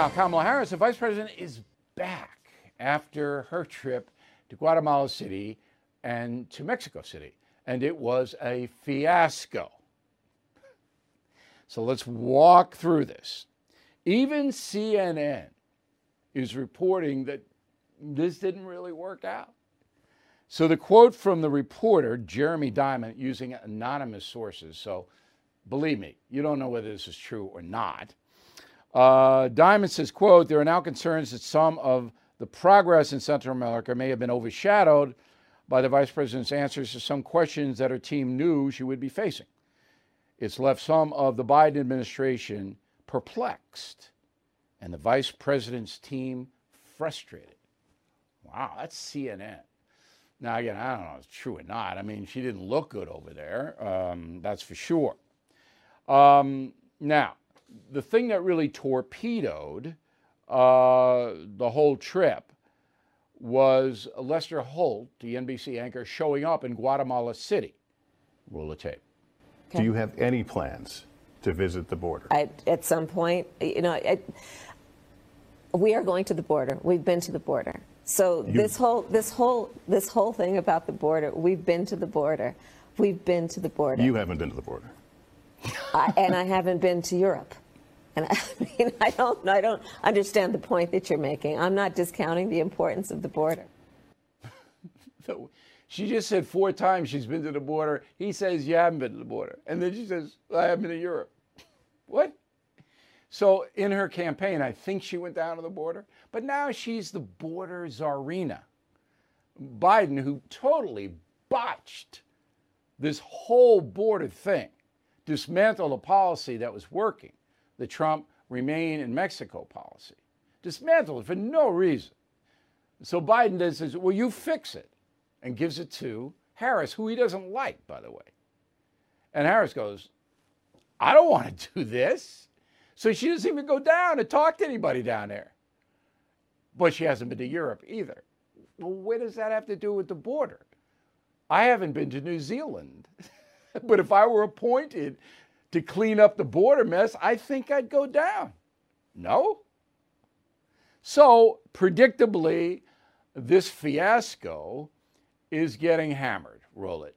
Now, Kamala Harris, the vice president, is back after her trip to Guatemala City and to Mexico City, and it was a fiasco. So let's walk through this. Even CNN is reporting that this didn't really work out. So the quote from the reporter, Jeremy Diamond, using anonymous sources, so believe me, you don't know whether this is true or not. Uh, Diamond says, quote, there are now concerns that some of the progress in Central America may have been overshadowed by the vice president's answers to some questions that her team knew she would be facing. It's left some of the Biden administration perplexed and the vice president's team frustrated. Wow, that's CNN. Now, again, I don't know if it's true or not. I mean, she didn't look good over there, um, that's for sure. Um, now, the thing that really torpedoed uh, the whole trip was Lester Holt, the NBC anchor, showing up in Guatemala City. Roll the tape. Okay. Do you have any plans to visit the border? I, at some point, you know, I, we are going to the border. We've been to the border. So you, this whole this whole this whole thing about the border, we've been to the border. We've been to the border. You haven't been to the border. I, and I haven't been to Europe. And I mean, I don't, I don't understand the point that you're making. I'm not discounting the importance of the border. so she just said four times she's been to the border. He says you haven't been to the border, and then she says I haven't been to Europe. what? So in her campaign, I think she went down to the border, but now she's the border czarina. Biden, who totally botched this whole border thing, dismantled a policy that was working the Trump remain in Mexico policy. Dismantled for no reason. So Biden then says, well, you fix it, and gives it to Harris, who he doesn't like, by the way. And Harris goes, I don't want to do this. So she doesn't even go down and talk to anybody down there. But she hasn't been to Europe either. Well, what does that have to do with the border? I haven't been to New Zealand. but if I were appointed to clean up the border mess, I think I'd go down. No? So, predictably, this fiasco is getting hammered. Roll it.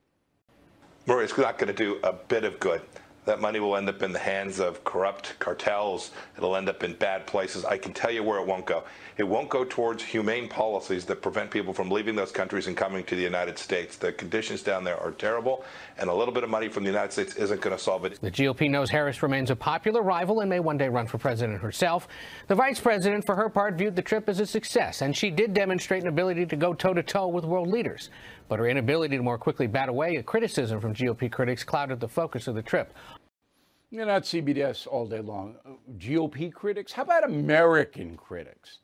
Rory, it's not going to do a bit of good. That money will end up in the hands of corrupt cartels. It'll end up in bad places. I can tell you where it won't go. It won't go towards humane policies that prevent people from leaving those countries and coming to the United States. The conditions down there are terrible, and a little bit of money from the United States isn't going to solve it. The GOP knows Harris remains a popular rival and may one day run for president herself. The vice president, for her part, viewed the trip as a success, and she did demonstrate an ability to go toe to toe with world leaders. But her inability to more quickly bat away a criticism from GOP critics clouded the focus of the trip. You're not CBS all day long. GOP critics? How about American critics?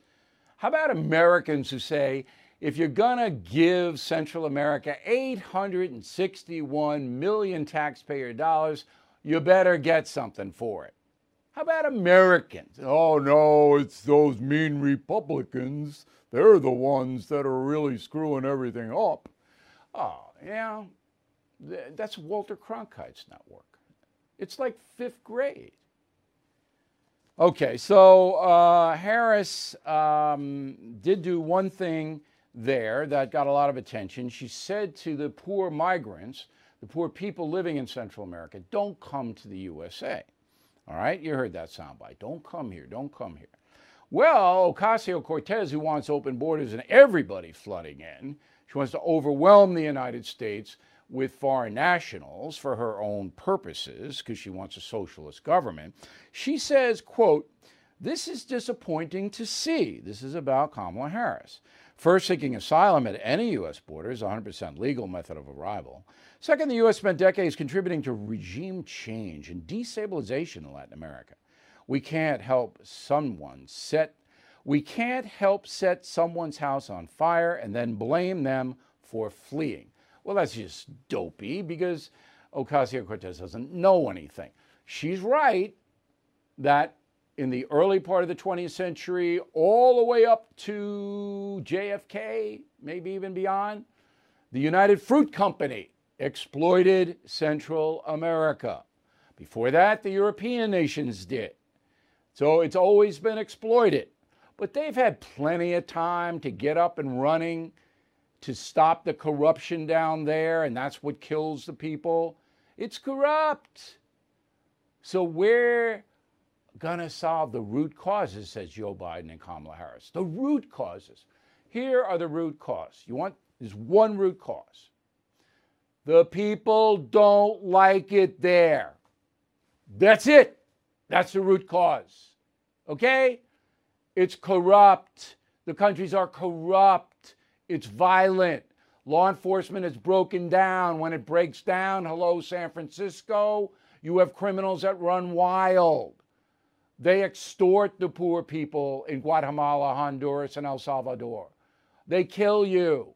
How about Americans who say, if you're going to give Central America 861 million taxpayer dollars, you better get something for it? How about Americans? Oh, no, it's those mean Republicans. They're the ones that are really screwing everything up. Oh, yeah, that's Walter Cronkite's network. It's like fifth grade. Okay, so uh, Harris um, did do one thing there that got a lot of attention. She said to the poor migrants, the poor people living in Central America, don't come to the USA. All right, you heard that soundbite. Don't come here, don't come here. Well, Ocasio Cortez, who wants open borders and everybody flooding in, she wants to overwhelm the United States with foreign nationals for her own purposes because she wants a socialist government. She says, quote, this is disappointing to see. This is about Kamala Harris. First, seeking asylum at any U.S. border is a 100% legal method of arrival. Second, the U.S. spent decades contributing to regime change and destabilization in Latin America. We can't help someone set we can't help set someone's house on fire and then blame them for fleeing. Well, that's just dopey because Ocasio Cortez doesn't know anything. She's right that in the early part of the 20th century, all the way up to JFK, maybe even beyond, the United Fruit Company exploited Central America. Before that, the European nations did. So it's always been exploited. But they've had plenty of time to get up and running to stop the corruption down there, and that's what kills the people. It's corrupt. So we're going to solve the root causes, says Joe Biden and Kamala Harris. The root causes. Here are the root causes. You want, there's one root cause. The people don't like it there. That's it. That's the root cause. Okay? It's corrupt. The countries are corrupt. It's violent. Law enforcement is broken down. When it breaks down, hello, San Francisco, you have criminals that run wild. They extort the poor people in Guatemala, Honduras, and El Salvador. They kill you.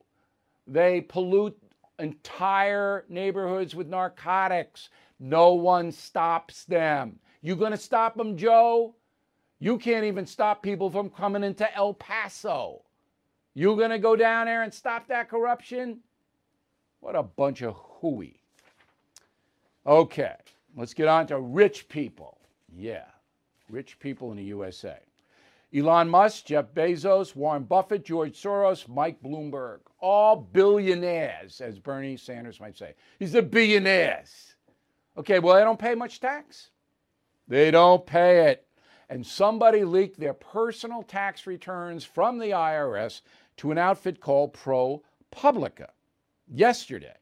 They pollute entire neighborhoods with narcotics. No one stops them. You going to stop them, Joe? You can't even stop people from coming into El Paso. You going to go down there and stop that corruption? What a bunch of hooey. Okay, let's get on to rich people. Yeah, rich people in the USA. Elon Musk, Jeff Bezos, Warren Buffett, George Soros, Mike Bloomberg, all billionaires, as Bernie Sanders might say. He's a billionaires. Okay, well, they don't pay much tax. They don't pay it. And somebody leaked their personal tax returns from the IRS to an outfit called ProPublica yesterday.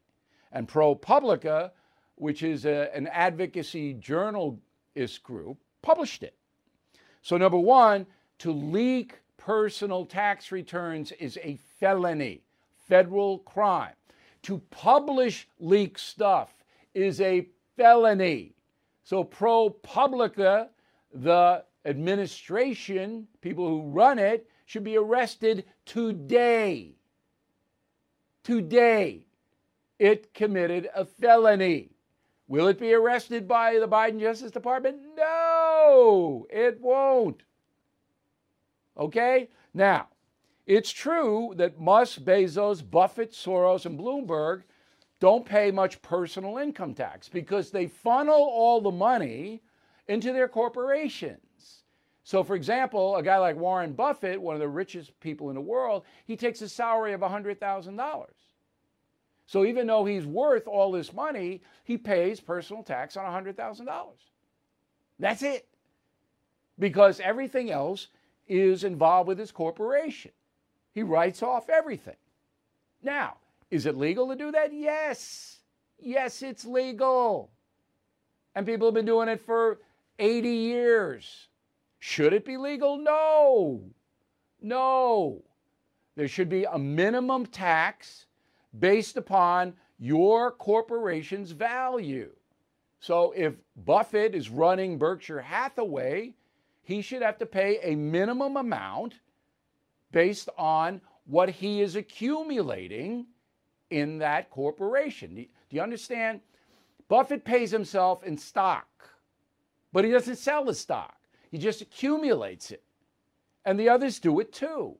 And ProPublica, which is a, an advocacy journalist group, published it. So, number one, to leak personal tax returns is a felony, federal crime. To publish leaked stuff is a felony. So, ProPublica, the administration, people who run it, should be arrested today. Today, it committed a felony. Will it be arrested by the Biden Justice Department? No, it won't. Okay? Now, it's true that Musk, Bezos, Buffett, Soros, and Bloomberg don't pay much personal income tax because they funnel all the money into their corporations. So, for example, a guy like Warren Buffett, one of the richest people in the world, he takes a salary of $100,000. So, even though he's worth all this money, he pays personal tax on $100,000. That's it. Because everything else is involved with his corporation. He writes off everything. Now, is it legal to do that? Yes. Yes, it's legal. And people have been doing it for 80 years. Should it be legal? No. No. There should be a minimum tax based upon your corporation's value. So if Buffett is running Berkshire Hathaway, he should have to pay a minimum amount based on what he is accumulating in that corporation. Do you understand? Buffett pays himself in stock, but he doesn't sell the stock. He just accumulates it. And the others do it too.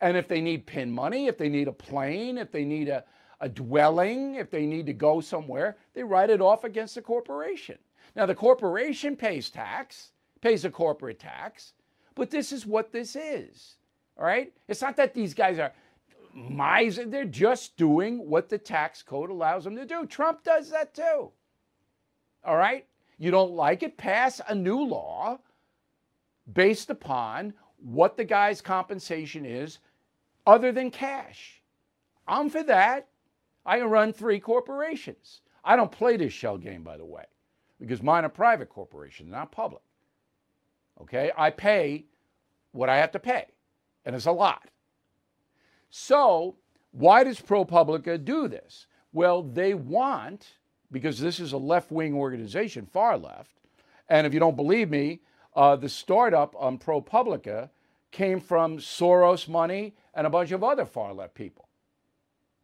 And if they need pin money, if they need a plane, if they need a, a dwelling, if they need to go somewhere, they write it off against the corporation. Now, the corporation pays tax, pays a corporate tax, but this is what this is. All right? It's not that these guys are miser, they're just doing what the tax code allows them to do. Trump does that too. All right? You don't like it? Pass a new law based upon what the guy's compensation is other than cash. I'm for that. I run three corporations. I don't play this shell game, by the way, because mine are private corporations, not public. Okay? I pay what I have to pay, and it's a lot. So, why does ProPublica do this? Well, they want, because this is a left wing organization, far left, and if you don't believe me, uh, the startup on ProPublica came from Soros money and a bunch of other far left people.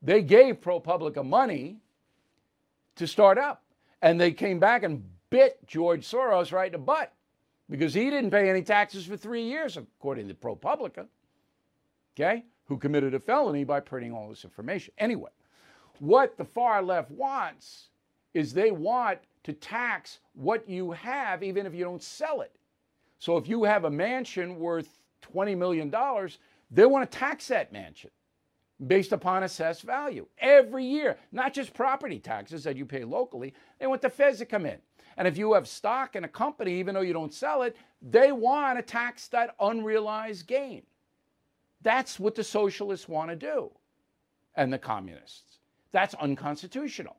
They gave ProPublica money to start up, and they came back and bit George Soros right in the butt because he didn't pay any taxes for three years, according to ProPublica, okay, who committed a felony by printing all this information. Anyway, what the far left wants is they want to tax what you have even if you don't sell it. So if you have a mansion worth $20 million, they want to tax that mansion based upon assessed value every year, not just property taxes that you pay locally. They want the feds to come in. And if you have stock in a company, even though you don't sell it, they want to tax that unrealized gain. That's what the socialists want to do and the communists. That's unconstitutional.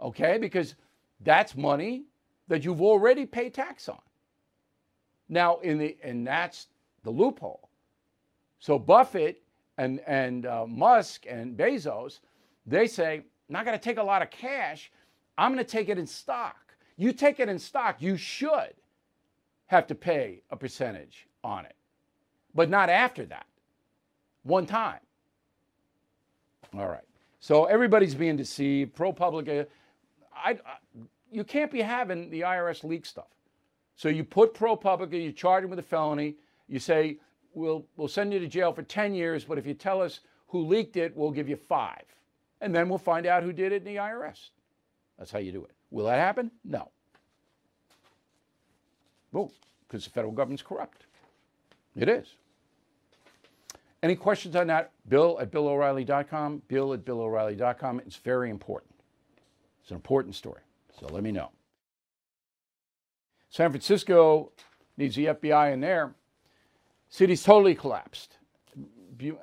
Okay? Because that's money that you've already paid tax on. Now, in the and that's the loophole. So Buffett and and uh, Musk and Bezos, they say, not going to take a lot of cash. I'm going to take it in stock. You take it in stock, you should have to pay a percentage on it, but not after that. One time. All right. So everybody's being deceived. ProPublica, I, I, you can't be having the IRS leak stuff. So you put ProPublica, you charge him with a felony. You say, we'll, we'll send you to jail for 10 years, but if you tell us who leaked it, we'll give you five. And then we'll find out who did it in the IRS. That's how you do it. Will that happen? No. Well, because the federal government's corrupt. It is. Any questions on that? Bill at BillO'Reilly.com. Bill at BillO'Reilly.com. It's very important. It's an important story. So let me know. San Francisco needs the FBI in there. City's totally collapsed.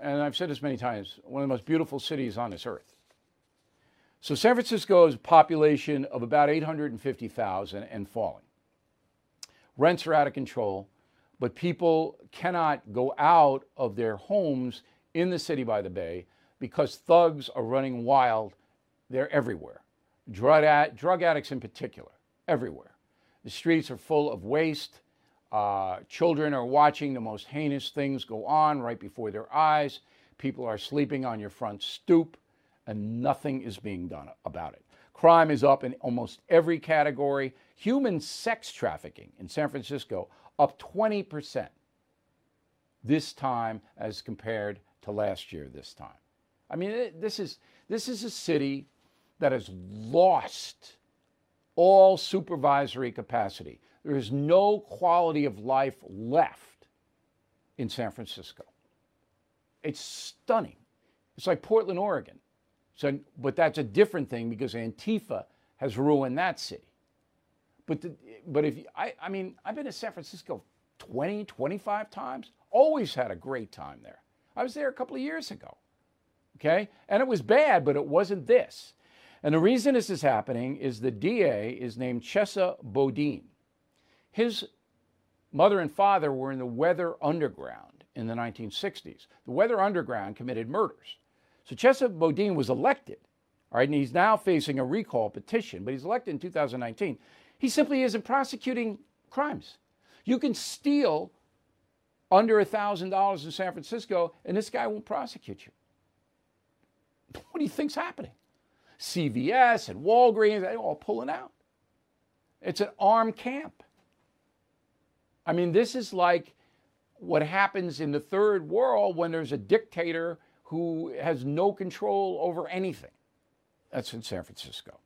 And I've said this many times one of the most beautiful cities on this earth. So San Francisco has a population of about 850,000 and falling. Rents are out of control, but people cannot go out of their homes in the city by the bay because thugs are running wild. They're everywhere. Drug, ad- drug addicts, in particular, everywhere. The streets are full of waste. Uh, children are watching the most heinous things go on right before their eyes. People are sleeping on your front stoop, and nothing is being done about it. Crime is up in almost every category. Human sex trafficking in San Francisco up 20% this time as compared to last year this time. I mean, this is, this is a city that has lost all supervisory capacity. There is no quality of life left in San Francisco. It's stunning. It's like Portland, Oregon. So, but that's a different thing because Antifa has ruined that city. But, the, but if I, I mean, I've been to San Francisco 20, 25 times, always had a great time there. I was there a couple of years ago. Okay? And it was bad, but it wasn't this. And the reason this is happening is the DA is named Chesa Boudin. His mother and father were in the Weather Underground in the 1960s. The Weather Underground committed murders. So Chesa Boudin was elected, all right, and he's now facing a recall petition, but he's elected in 2019. He simply isn't prosecuting crimes. You can steal under $1,000 in San Francisco, and this guy won't prosecute you. What do you think's happening? CVS and Walgreens, they're all pulling out. It's an armed camp. I mean, this is like what happens in the third world when there's a dictator who has no control over anything. That's in San Francisco.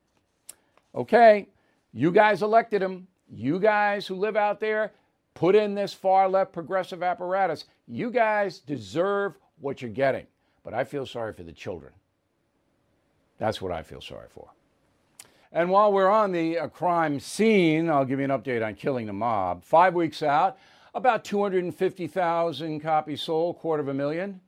Okay, you guys elected him. You guys who live out there, put in this far left progressive apparatus. You guys deserve what you're getting. But I feel sorry for the children. That's what I feel sorry for. And while we're on the uh, crime scene, I'll give you an update on Killing the Mob. Five weeks out, about 250,000 copies sold, quarter of a million.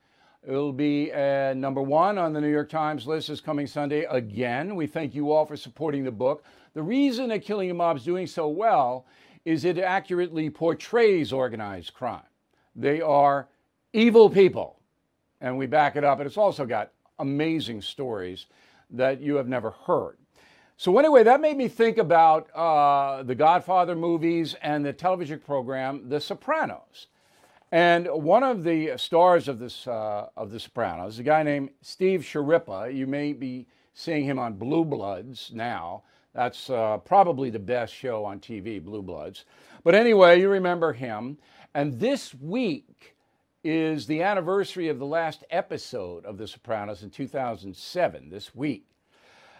It'll be uh, number one on the New York Times list this coming Sunday again. We thank you all for supporting the book. The reason that Killing the Mob is doing so well is it accurately portrays organized crime. They are evil people, and we back it up. And it's also got amazing stories that you have never heard. So, anyway, that made me think about uh, the Godfather movies and the television program The Sopranos. And one of the stars of, this, uh, of The Sopranos, a guy named Steve Schirripa, you may be seeing him on Blue Bloods now. That's uh, probably the best show on TV, Blue Bloods. But anyway, you remember him. And this week is the anniversary of the last episode of The Sopranos in 2007, this week.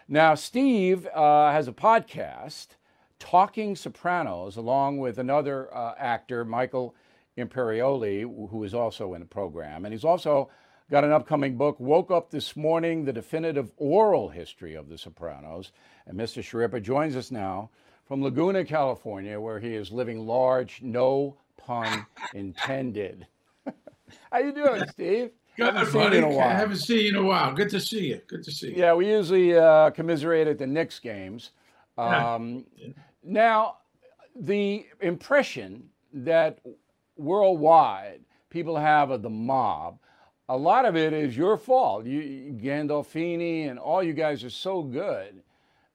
Now, Steve uh, has a podcast Talking Sopranos, along with another uh, actor, Michael Imperioli, who is also in the program. And he's also got an upcoming book, Woke Up This Morning The Definitive Oral History of The Sopranos. And Mr. Schirripa joins us now from Laguna, California, where he is living large, no pun intended. How you doing, Steve? Good, haven't seen buddy. you in a while. I haven't seen you in a while. Good to see you. Good to see you. Yeah, we usually uh, commiserate at the Knicks games. Yeah. Um, Now, the impression that worldwide people have of the mob, a lot of it is your fault. You, Gandolfini and all you guys are so good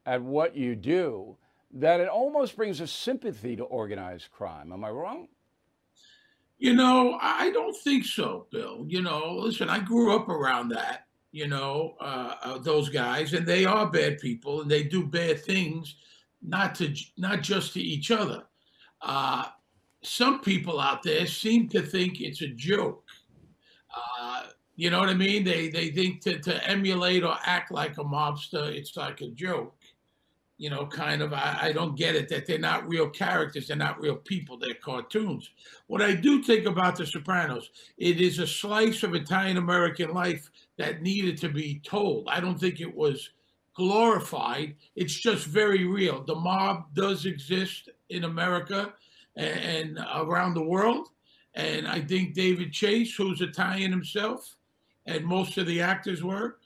at what you do that it almost brings a sympathy to organized crime. Am I wrong? You know, I don't think so, Bill. You know, listen, I grew up around that, you know, uh, uh, those guys, and they are bad people and they do bad things, not to not just to each other. Uh, some people out there seem to think it's a joke. Uh, you know what I mean? They they think to, to emulate or act like a mobster, it's like a joke. You know, kind of. I, I don't get it that they're not real characters. They're not real people. They're cartoons. What I do think about The Sopranos, it is a slice of Italian American life that needed to be told. I don't think it was glorified. It's just very real. The mob does exist in America and, and around the world. And I think David Chase, who's Italian himself, and most of the actors were,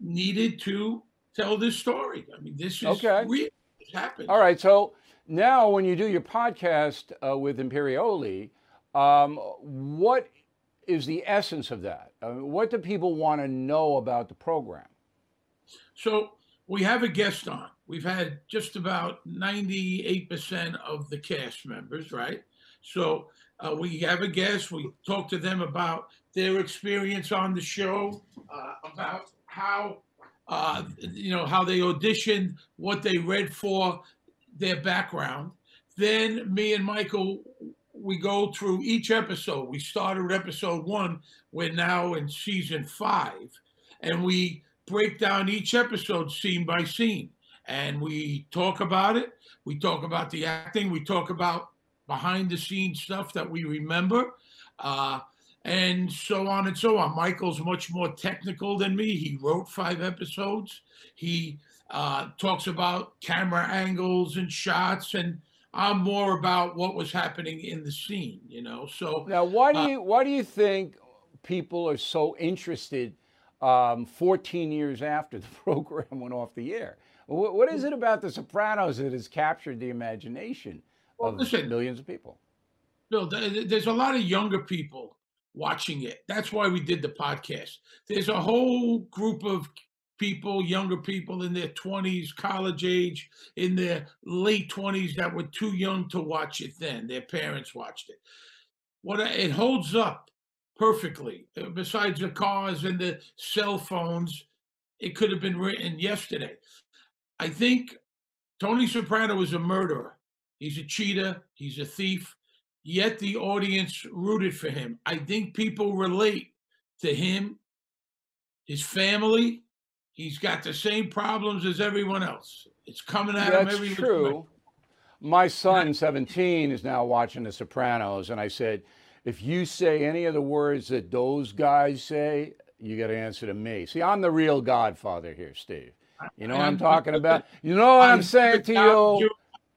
needed to tell this story. I mean, this is Okay. real. This happens. All right. So now, when you do your podcast uh, with Imperioli, um, what is the essence of that? Uh, what do people want to know about the program? So we have a guest on. We've had just about 98% of the cast members, right? So uh, we have a guest. We talk to them about their experience on the show, uh, about how, uh, you know, how they auditioned, what they read for, their background. Then me and Michael, we go through each episode. We started episode one. We're now in season five, and we break down each episode scene by scene and we talk about it. We talk about the acting. We talk about behind the scenes stuff that we remember, uh, and so on and so on. Michael's much more technical than me. He wrote five episodes. He uh, talks about camera angles and shots, and I'm more about what was happening in the scene. You know, so Now, why do Uh, you why do you think people are so interested? Um, 14 years after the program went off the air, what, what is it about The Sopranos that has captured the imagination Well, of listen. millions of people? No, th- th- there's a lot of younger people watching it. That's why we did the podcast. There's a whole group of people, younger people in their 20s, college age, in their late 20s that were too young to watch it then. Their parents watched it. What it holds up perfectly. uh, Besides the cars and the cell phones, it could have been written yesterday. I think Tony Soprano was a murderer. He's a cheater. He's a thief yet the audience rooted for him. I think people relate to him, his family. He's got the same problems as everyone else. It's coming at him That's every which way. true. My son, 17, is now watching The Sopranos, and I said, if you say any of the words that those guys say, you got to answer to me. See, I'm the real godfather here, Steve. You know what I'm talking about? You know what I'm saying to you?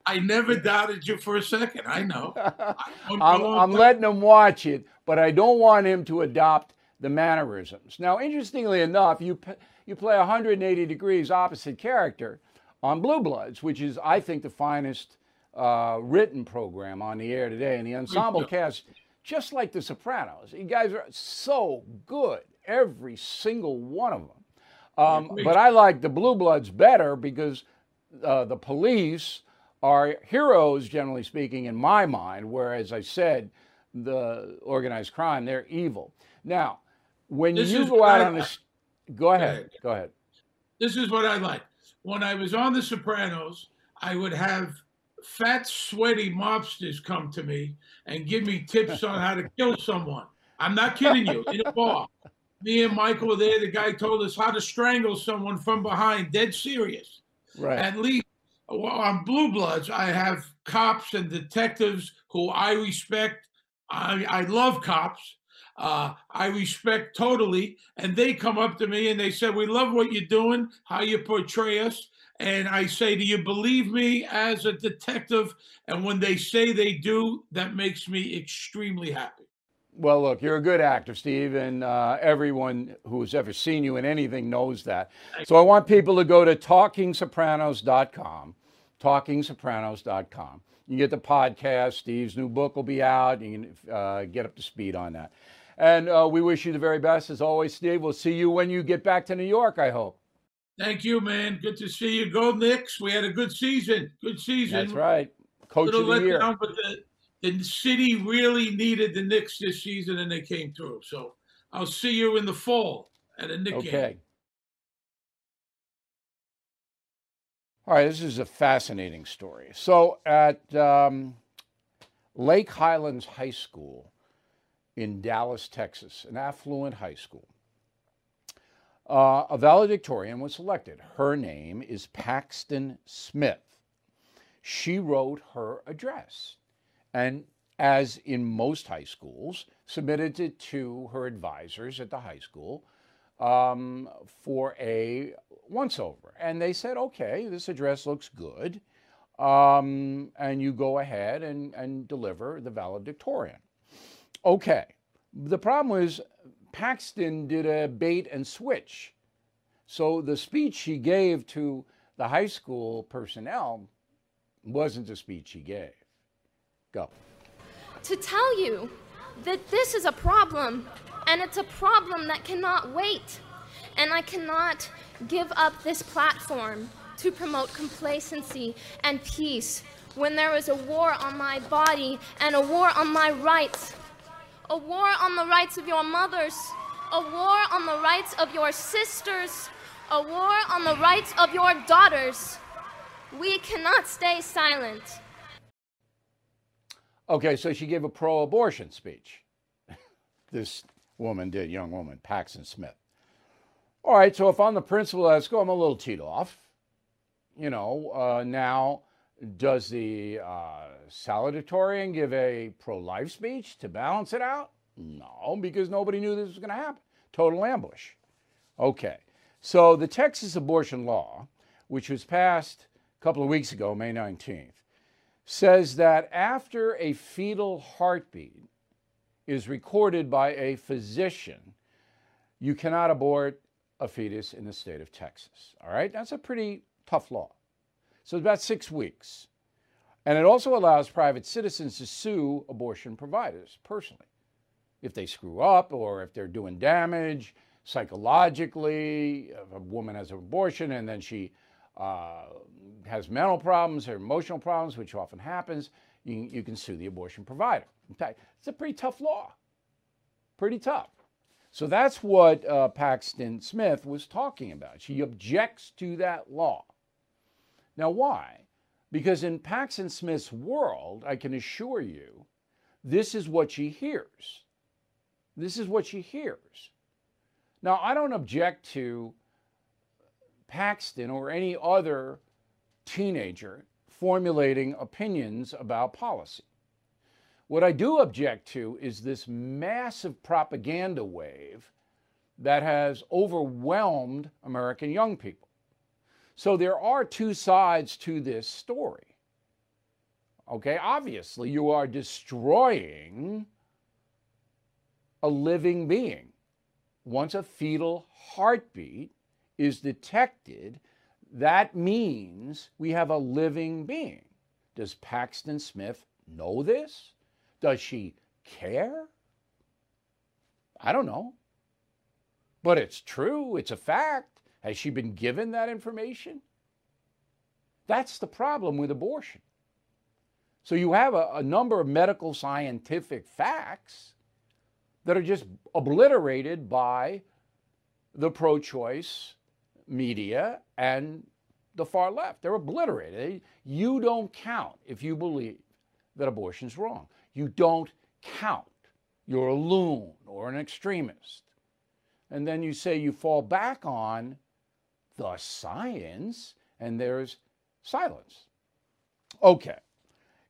I never doubted you for a second. I know. I'm, I'm letting him watch it, but I don't want him to adopt the mannerisms. Now, interestingly enough, you you play 180 degrees opposite character on Blue Bloods, which is, I think, the finest uh, written program on the air today, and the ensemble cast, just like The Sopranos. You guys are so good, every single one of them. Um, but I like the Blue Bloods better because uh, the police are heroes, generally speaking, in my mind, whereas I said the organized crime, they're evil. Now, when This you go out I- on this, go ahead, ahead. go ahead. this is what I like. When I was on The Sopranos, I would have fat, sweaty mobsters come to me and give me tips on how to kill someone. I'm not kidding you. In a bar, me and Michael were there. The guy told us how to strangle someone from behind. Dead serious. Right. At least well, on Blue Bloods, I have cops and detectives who I respect. I, I love cops. Uh, I respect totally. And they come up to me and they say, We love what you're doing, how you portray us. And I say, Do you believe me as a detective? And when they say they do, that makes me extremely happy. Well, look, you're a good actor, Steve, and uh, everyone who's ever seen you in anything knows that. So I want people to go to talkingsopranos.com, talkingsopranos.com. You get the podcast. Steve's new book will be out. You can uh, get up to speed on that. And uh, we wish you the very best. As always, Steve, we'll see you when you get back to New York, I hope. Thank you, man. Good to see you. Go Knicks. We had a good season. Good season. That's right. Coach of the year. Down, but the, the city really needed the Knicks this season, and they came through. So I'll see you in the fall at a Knicks game. okay. game. All right, this is a fascinating story. So at um, Lake Highlands High School in Dallas, Texas, an affluent high school, uh, a valedictorian was selected. Her name is Paxton Smith. She wrote her address and as in most high schools, submitted it to her advisors at the high school um, for a once over. And they said, okay, this address looks good. Um, and you go ahead and, and deliver the valedictorian. Okay. The problem was Paxton did a bait and switch. So the speech she gave to the high school personnel wasn't the speech she gave. Go. To tell you that this is a problem, and it's a problem that cannot wait. And I cannot give up this platform to promote complacency and peace when there is a war on my body and a war on my rights. A war on the rights of your mothers, a war on the rights of your sisters, a war on the rights of your daughters. We cannot stay silent. Okay, so she gave a pro abortion speech. this woman did, young woman, Paxton Smith. All right, so if I'm the principal at school, I'm a little teed off. You know, uh, now does the uh, salutatorian give a pro life speech to balance it out? No, because nobody knew this was going to happen. Total ambush. Okay, so the Texas abortion law, which was passed a couple of weeks ago, May 19th, says that after a fetal heartbeat is recorded by a physician, you cannot abort a fetus in the state of Texas. All right, that's a pretty tough law. So it's about six weeks. And it also allows private citizens to sue abortion providers personally. If they screw up or if they're doing damage psychologically, if a woman has an abortion and then she uh, has mental problems or emotional problems, which often happens, you, you can sue the abortion provider. It's a pretty tough law. Pretty tough. So that's what uh, Paxton Smith was talking about. She objects to that law. Now, why? Because in Paxton Smith's world, I can assure you, this is what she hears. This is what she hears. Now, I don't object to Paxton or any other teenager formulating opinions about policy. What I do object to is this massive propaganda wave that has overwhelmed American young people. So there are two sides to this story. Okay, obviously, you are destroying a living being. Once a fetal heartbeat is detected, that means we have a living being. Does Paxton Smith know this? Does she care? I don't know. But it's true, it's a fact. Has she been given that information? That's the problem with abortion. So you have a, a, number of medical scientific facts that are just obliterated by the pro choice media and the far left. They're obliterated. You don't count if you believe that abortion's wrong. You don't count. You're a loon or an extremist. And then you say you fall back on the science, and there's silence. Okay.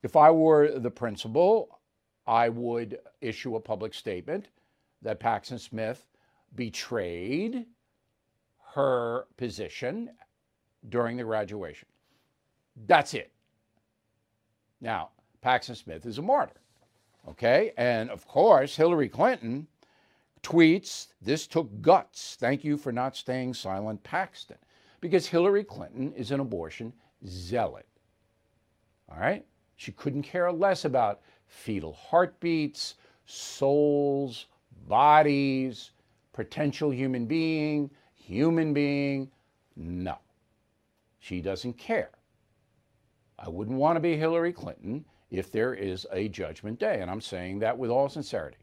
If I were the principal, I would issue a public statement that Paxton Smith betrayed her position during the graduation. That's it. Now, Paxton Smith is a martyr. Okay? And of course, Hillary Clinton tweets, This took guts. Thank you for not staying silent, Paxton. Because Hillary Clinton is an abortion zealot. All right? She couldn't care less about fetal heartbeats, souls, bodies, potential human being, human being. No. She doesn't care. I wouldn't want to be Hillary Clinton if there is a judgment day. And I'm saying that with all sincerity.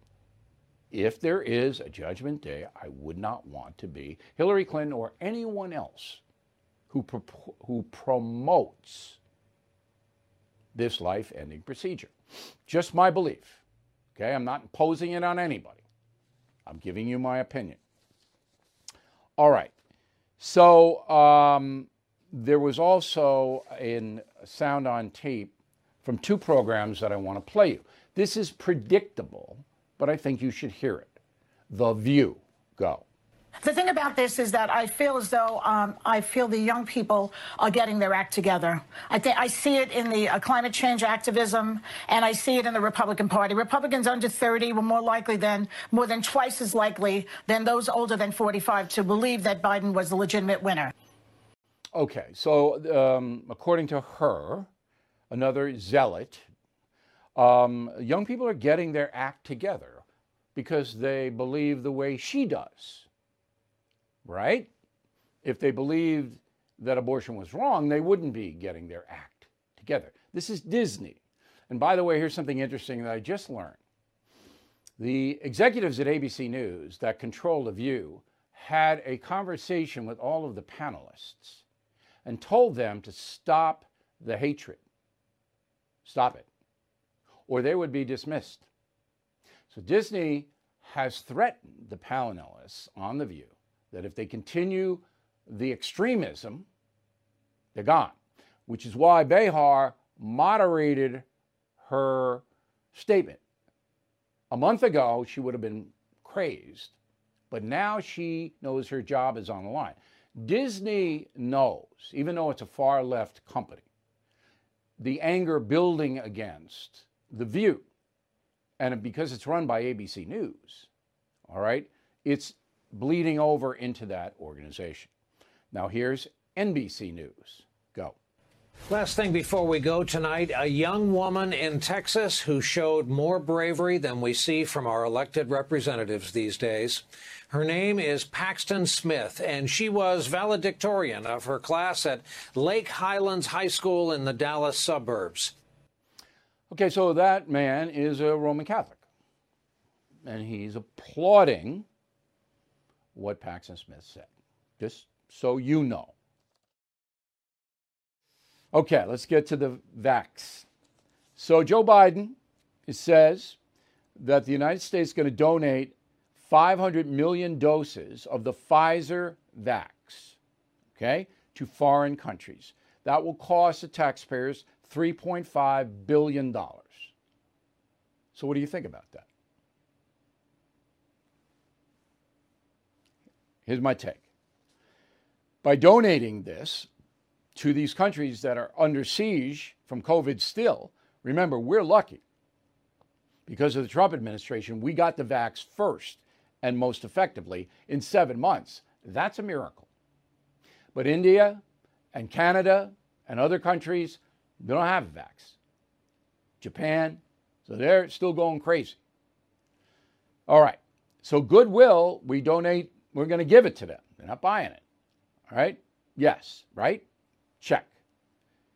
If there is a judgment day, I would not want to be Hillary Clinton or anyone else who, pro- who promotes this life ending procedure. Just my belief. Okay, I'm not imposing it on anybody. I'm giving you my opinion. All right. So um, there was also in sound on tape from two programs that I want to play you. This is predictable, but I think you should hear it. The View. Go. The thing about this is that I feel as though um, I feel the young people are getting their act together. I think I see it in the uh, climate change activism, and I see it in the Republican Party. Republicans under 30 were more likely than more than twice as likely than those older than 45 to believe that Biden was the legitimate winner. Okay, so um, according to her, another zealot, um, young people are getting their act together because they believe the way she does right? If they believed that abortion was wrong, they wouldn't be getting their act together. This is Disney. And by the way, here's something interesting that I just learned. The executives at ABC News that control The View had a conversation with all of the panelists and told them to stop the hatred. Stop it. Or they would be dismissed. So Disney has threatened the panelists on The View that if they continue the extremism, they're gone, which is why Behar moderated her statement. A month ago, she would have been crazed, but now she knows her job is on the line. Disney knows, even though it's a far left company, the anger building against The View. And because it's run by ABC News, all right, it's bleeding over into that organization. Now, here's NBC News. Go. Last thing before we go tonight a young woman in Texas who showed more bravery than we see from our elected representatives these days. Her name is Paxton Smith, and she was valedictorian of her class at Lake Highlands High School in the Dallas suburbs. Okay, so that man is a Roman Catholic, and he's applauding what Paxton Smith said, just so you know. Okay, let's get to the vax. So Joe Biden says that the United States is going to donate 500 million doses of the Pfizer vax, okay, to foreign countries. That will cost the taxpayers $3.5 billion. So, what do you think about that? Here's my take. By donating this to these countries that are under siege from COVID still, remember, we're lucky. Because of the Trump administration, we got the vax first and most effectively in seven months. That's a miracle. But India and Canada and other countries, they don't have a vax. Japan, so they're still going crazy. All right. So, goodwill, we donate we're going to give it to them. They're not buying it. All right? Yes, right? Check.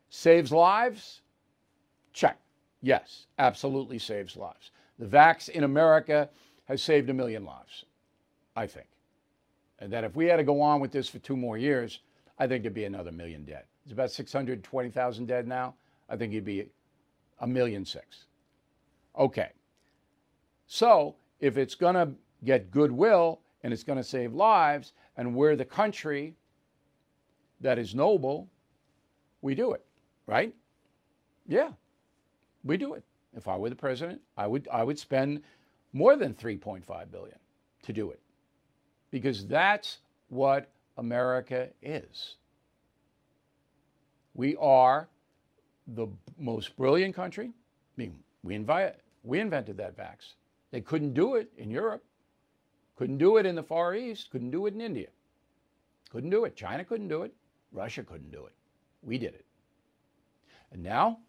Saves lives? Check. Yes, absolutely saves lives. The vax in America has saved a million lives, I think. And that if we had to go on with this for two more years, I think there'd be another million dead. It's about 620,000 dead now. I think it'd be a million six. Okay. So if it's going to get goodwill, and it's going to save lives. And we're the country that is noble we do it, right? Yeah, we do it. If I were the president, I would I would spend more than 3.5 billion to do it. Because that's what America is. We are the most brilliant country. I mean, we, invite, we invented that vax. They couldn't do it in Europe, couldn't do it in the Far East, couldn't do it in India. Couldn't do it. China couldn't do it. Russia couldn't do it. We did it. And now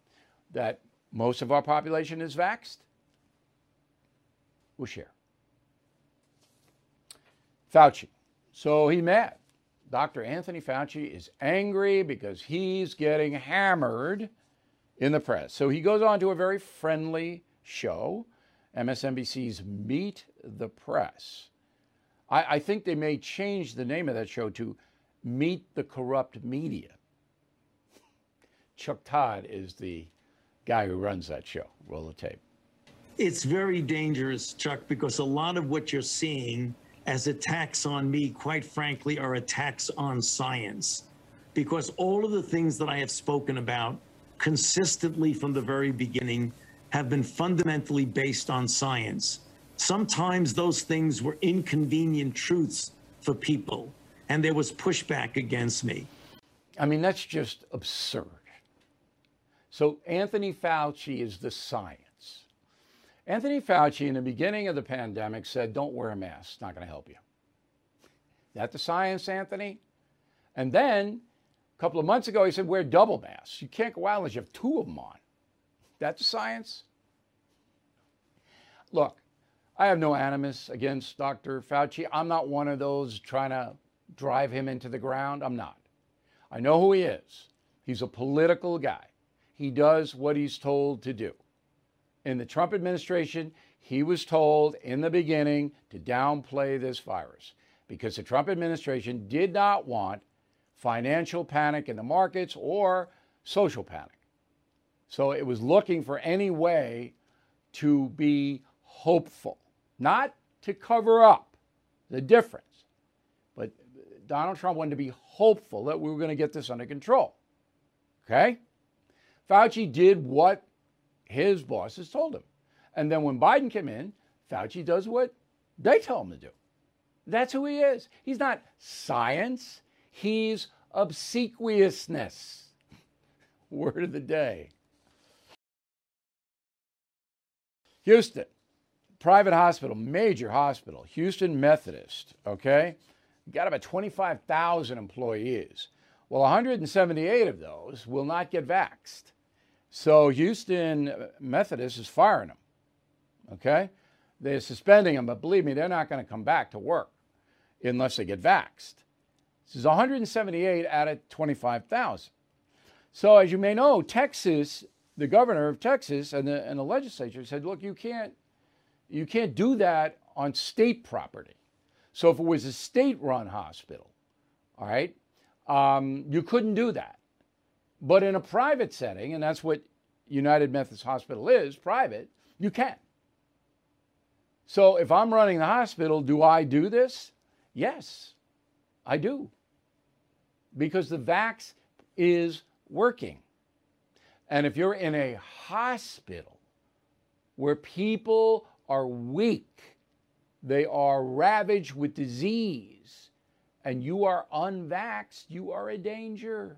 that most of our population is vaxxed, we'll share. Fauci. So he's mad. Dr. Anthony Fauci is angry because he's getting hammered in the press. So he goes on to a very friendly show, MSNBC's Meet the Press. I, I think they may change the name of that show to Meet the Corrupt Media. Chuck Todd is the guy who runs that show. Roll the tape. It's very dangerous, Chuck, because a lot of what you're seeing as attacks on me, quite frankly, are attacks on science. Because all of the things that I have spoken about consistently from the very beginning have been fundamentally based on science. Sometimes those things were inconvenient truths for people, and there was pushback against me. I mean, that's just absurd. So, Anthony Fauci is the science. Anthony Fauci, in the beginning of the pandemic, said, Don't wear a mask, it's not going to help you. That the science, Anthony? And then a couple of months ago, he said, Wear double masks. You can't go out unless you have two of them on. That's the science? Look, I have no animus against Dr. Fauci. I'm not one of those trying to drive him into the ground. I'm not. I know who he is. He's a political guy. He does what he's told to do in the Trump administration, he was told in the beginning to downplay this virus because the Trump administration did not want financial panic in the markets or social panic. So it was looking for any way to be hopeful, not to cover up the difference. But Donald Trump wanted to be hopeful that we were going to get this under control. Okay? Fauci did what his bosses told him. And then when Biden came in, Fauci does what they tell him to do. That's who he is. He's not science, he's obsequiousness. Word of the day. Houston, private hospital, major hospital, Houston Methodist, okay? Got about 25,000 employees. Well, 178 of those will not get vaxxed. So Houston Methodist is firing them. Okay? They're suspending them, but believe me, they're not going to come back to work unless they get vaxxed. This is 178 out of 25,000. So as you may know, Texas, the governor of Texas and the, and the legislature said, look, you can't, you can't do that on state property. So if it was a state-run hospital, all right, um, you couldn't do that. But in a private setting, and that's what United Methodist Hospital is private, you can. So if I'm running the hospital, do I do this? Yes, I do. Because the vax is working. And if you're in a hospital where people are weak, they are ravaged with disease, and you are unvaxxed, you are a danger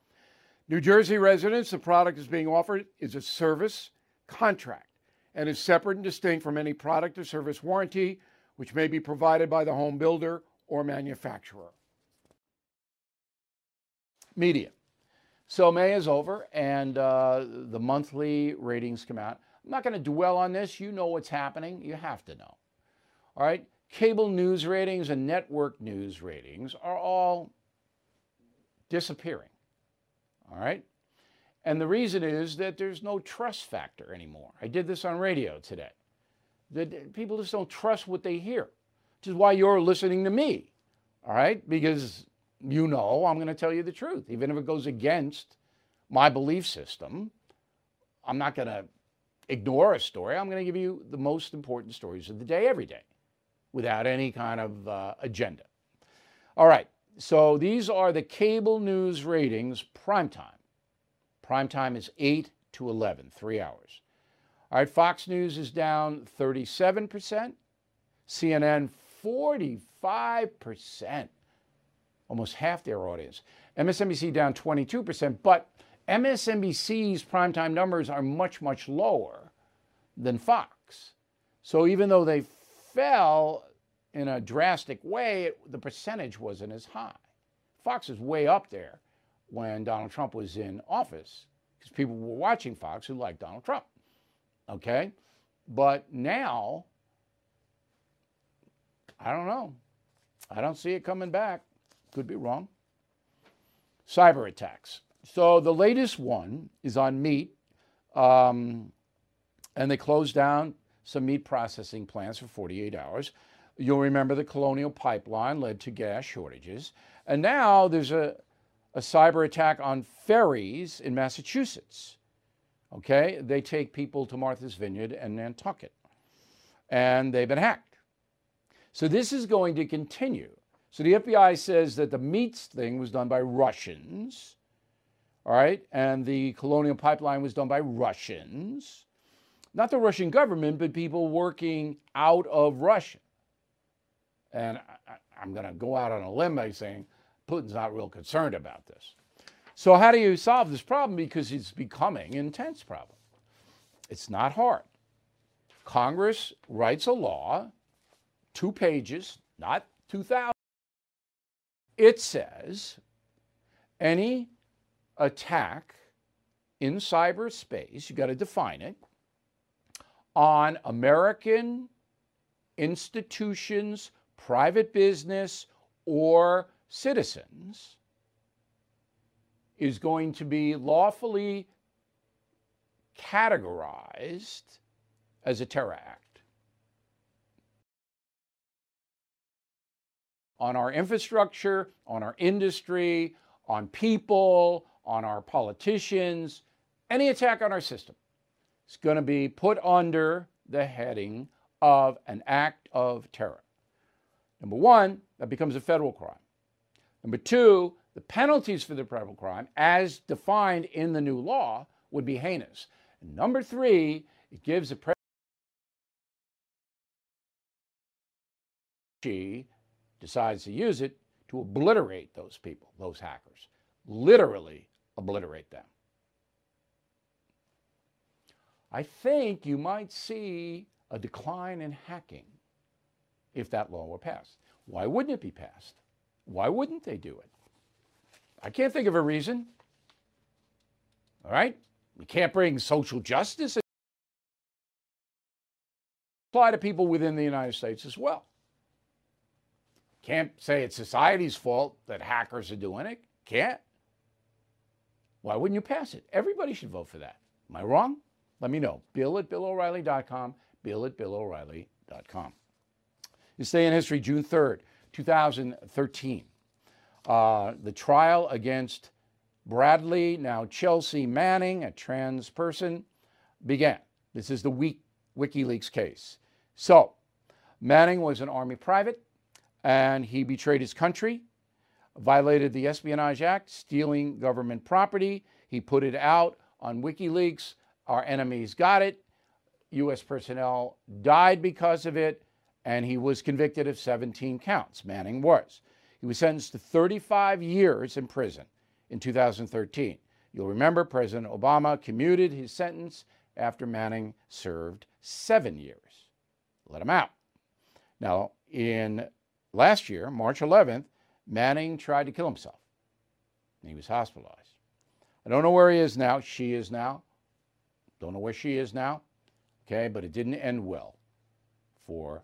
New Jersey residents, the product is being offered is a service contract and is separate and distinct from any product or service warranty which may be provided by the home builder or manufacturer. Media. So May is over and uh, the monthly ratings come out. I'm not going to dwell on this. You know what's happening. You have to know. All right. Cable news ratings and network news ratings are all disappearing. All right. And the reason is that there's no trust factor anymore. I did this on radio today. That people just don't trust what they hear, which is why you're listening to me. All right. Because you know I'm going to tell you the truth. Even if it goes against my belief system, I'm not going to ignore a story. I'm going to give you the most important stories of the day every day without any kind of uh, agenda. All right. So these are the cable news ratings prime time. Prime time is 8 to 11, three hours. All right, Fox News is down 37%, CNN 45%, almost half their audience. MSNBC down 22%, but MSNBC's primetime numbers are much, much lower than Fox. So even though they fell in a drastic way, the percentage wasn't as high. Fox was way up there when Donald Trump was in office because people were watching Fox who liked Donald Trump. Okay? But now, I don't know. I don't see it coming back. Could be wrong. Cyber attacks. So the latest one is on meat, um, and they closed down some meat processing plants for 48 hours. You'll remember the Colonial Pipeline led to gas shortages. And now there's a, a cyber attack on ferries in Massachusetts. Okay, they take people to Martha's Vineyard and Nantucket, and they've been hacked. So this is going to continue. So the FBI says that the meats thing was done by Russians, all right, and the Colonial Pipeline was done by Russians, not the Russian government, but people working out of Russia. And I, am going to go out on a limb by saying Putin's not real concerned about this. So, how do you solve this problem? Because it's becoming an intense problem. It's not hard. Congress writes a law, two pages, not 2,000. It says any attack in cyberspace, you've got to define it, on American institutions, private business, or citizens is going to be lawfully categorized as a terror act. On our infrastructure, on our industry, on people, on our politicians, any attack on our system is going to be put under the heading of an act of terror. Number one, that becomes a federal crime. Number two, the penalties for the federal crime, as defined in the new law, would be heinous. And number three, it gives the president decides to use it to obliterate those people, those hackers, literally obliterate them. I think you might see a decline in hacking if that law were passed. Why wouldn't it be passed? Why wouldn't they do it? I can't think of a reason. All right? We can't bring social justice apply to people within the United States as well. Can't say it's society's fault that hackers are doing it. Can't. Why wouldn't you pass it? Everybody should vote for that. Am I wrong? Let me know. Bill at BillO'Reilly.com. Bill at BillO'Reilly.com. This day in history, June 3rd, 2013. Uh, the trial against Bradley, now Chelsea Manning, a trans person, began. This is the WikiLeaks case. So, Manning was an Army private and he betrayed his country, violated the Espionage Act, stealing government property. He put it out on WikiLeaks. Our enemies got it. U.S. personnel died because of it, and he was convicted of 17 counts. Manning was. He was sentenced to 35 years in prison in 2013. You'll remember President Obama commuted his sentence after Manning served seven years. Let him out. Now, in last year, March 11th, Manning tried to kill himself. He was hospitalized. I don't know where he is now. She is now. Don't know where she is now. Okay, but it didn't end well for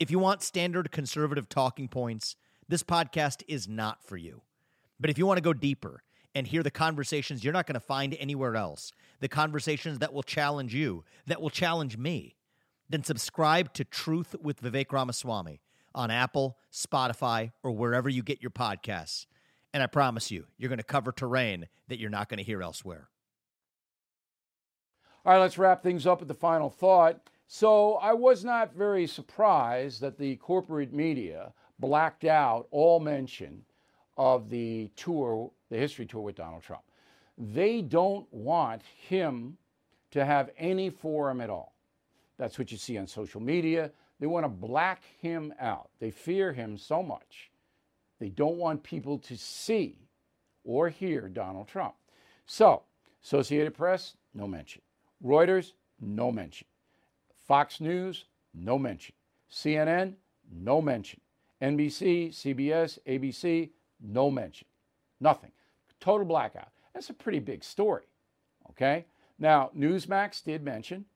If you want standard conservative talking points, this podcast is not for you. But if you want to go deeper, and hear the conversations you're not going to find anywhere else, the conversations that will challenge you, that will challenge me, then subscribe to Truth with Vivek Ramaswamy on Apple, Spotify, or wherever you get your podcasts. And I promise you, you're going to cover terrain that you're not going to hear elsewhere. All right, let's wrap things up with the final thought. So, I was not very surprised that the corporate media blacked out all mention of the tour, the history tour with Donald Trump. They don't want him to have any forum at all. That's what you see on social media. They want to black him out. They fear him so much. They don't want people to see or hear Donald Trump. So, Associated Press, no mention. Reuters, no mention. Fox News, no mention. CNN, no mention. NBC, CBS, ABC, no mention. Nothing. Total blackout. That's a pretty big story. Okay? Now, Newsmax did mention,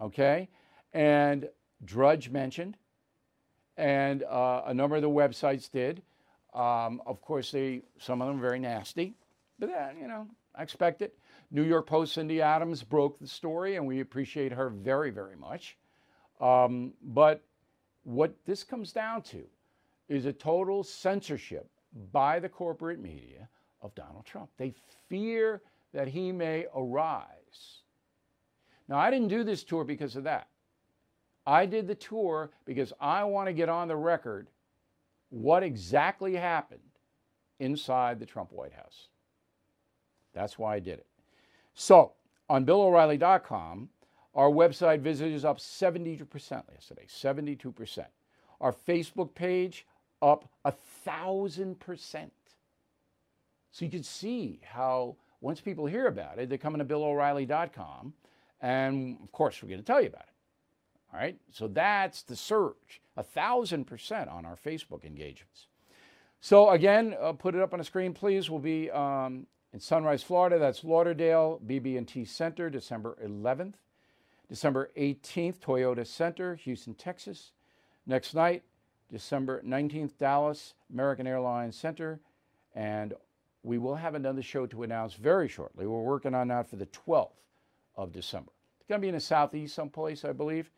okay? And Drudge mentioned, and uh, a number of the websites did. Um, of course, they some of them very nasty, but that, you know, I expect it. New York Post Cindy Adams broke the story, and we appreciate her very, very much. Um, but what this comes down to is a total censorship by the corporate media of Donald Trump. They fear that he may arise. Now, I didn't do this tour because of that. I did the tour because I want to get on the record what exactly happened inside the Trump White House. That's why I did it. So, on BillO'Reilly.com, our website visitors up 72% yesterday, 72%. Our Facebook page up a thousand percent. So you can see how once people hear about it, they come into BillO'Reilly.com, and of course we're going to tell you about it. All right, so that's the surge, a thousand percent on our Facebook engagements. So again, uh, put it up on the screen, please. We'll be um, in Sunrise, Florida. That's Lauderdale BB&T Center, December 11th. December 18th, Toyota Center, Houston, Texas. Next night, December 19th, Dallas, American Airlines Center. And we will have another show to announce very shortly. We're working on that for the 12th of December. It's going to be in the southeast someplace, I believe.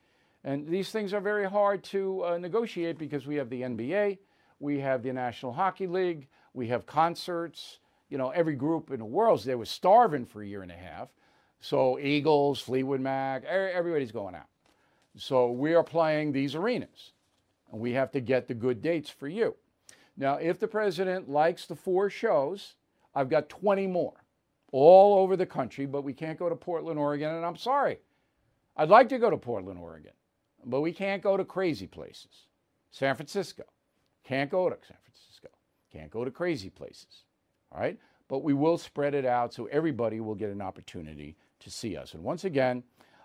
And these things are very hard to uh, negotiate because we have the NBA, we have the National Hockey League, we have concerts. You know, every group in the world they were starving for a year and a half. So Eagles, Fleetwood Mac, everybody's going out. So we are playing these arenas and we have to get the good dates for you. Now, if the president likes the four shows, I've got 20 more all over the country, but we can't go to Portland, Oregon, and I'm sorry. I'd like to go to Portland, Oregon, but we can't go to crazy places. San Francisco, can't go to San Francisco, can't go to crazy places. All right? But we will spread it out so everybody will get an opportunity to see us. And once again,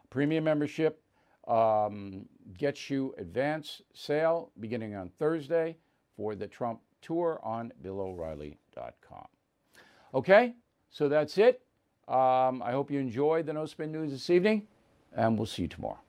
premium membership um, gets you advance sale beginning on Thursday for the Trump tour on BillO'Reilly.com. Okay, so that's it. Um, I hope you enjoyed the No Spin News this evening, and we'll see you tomorrow.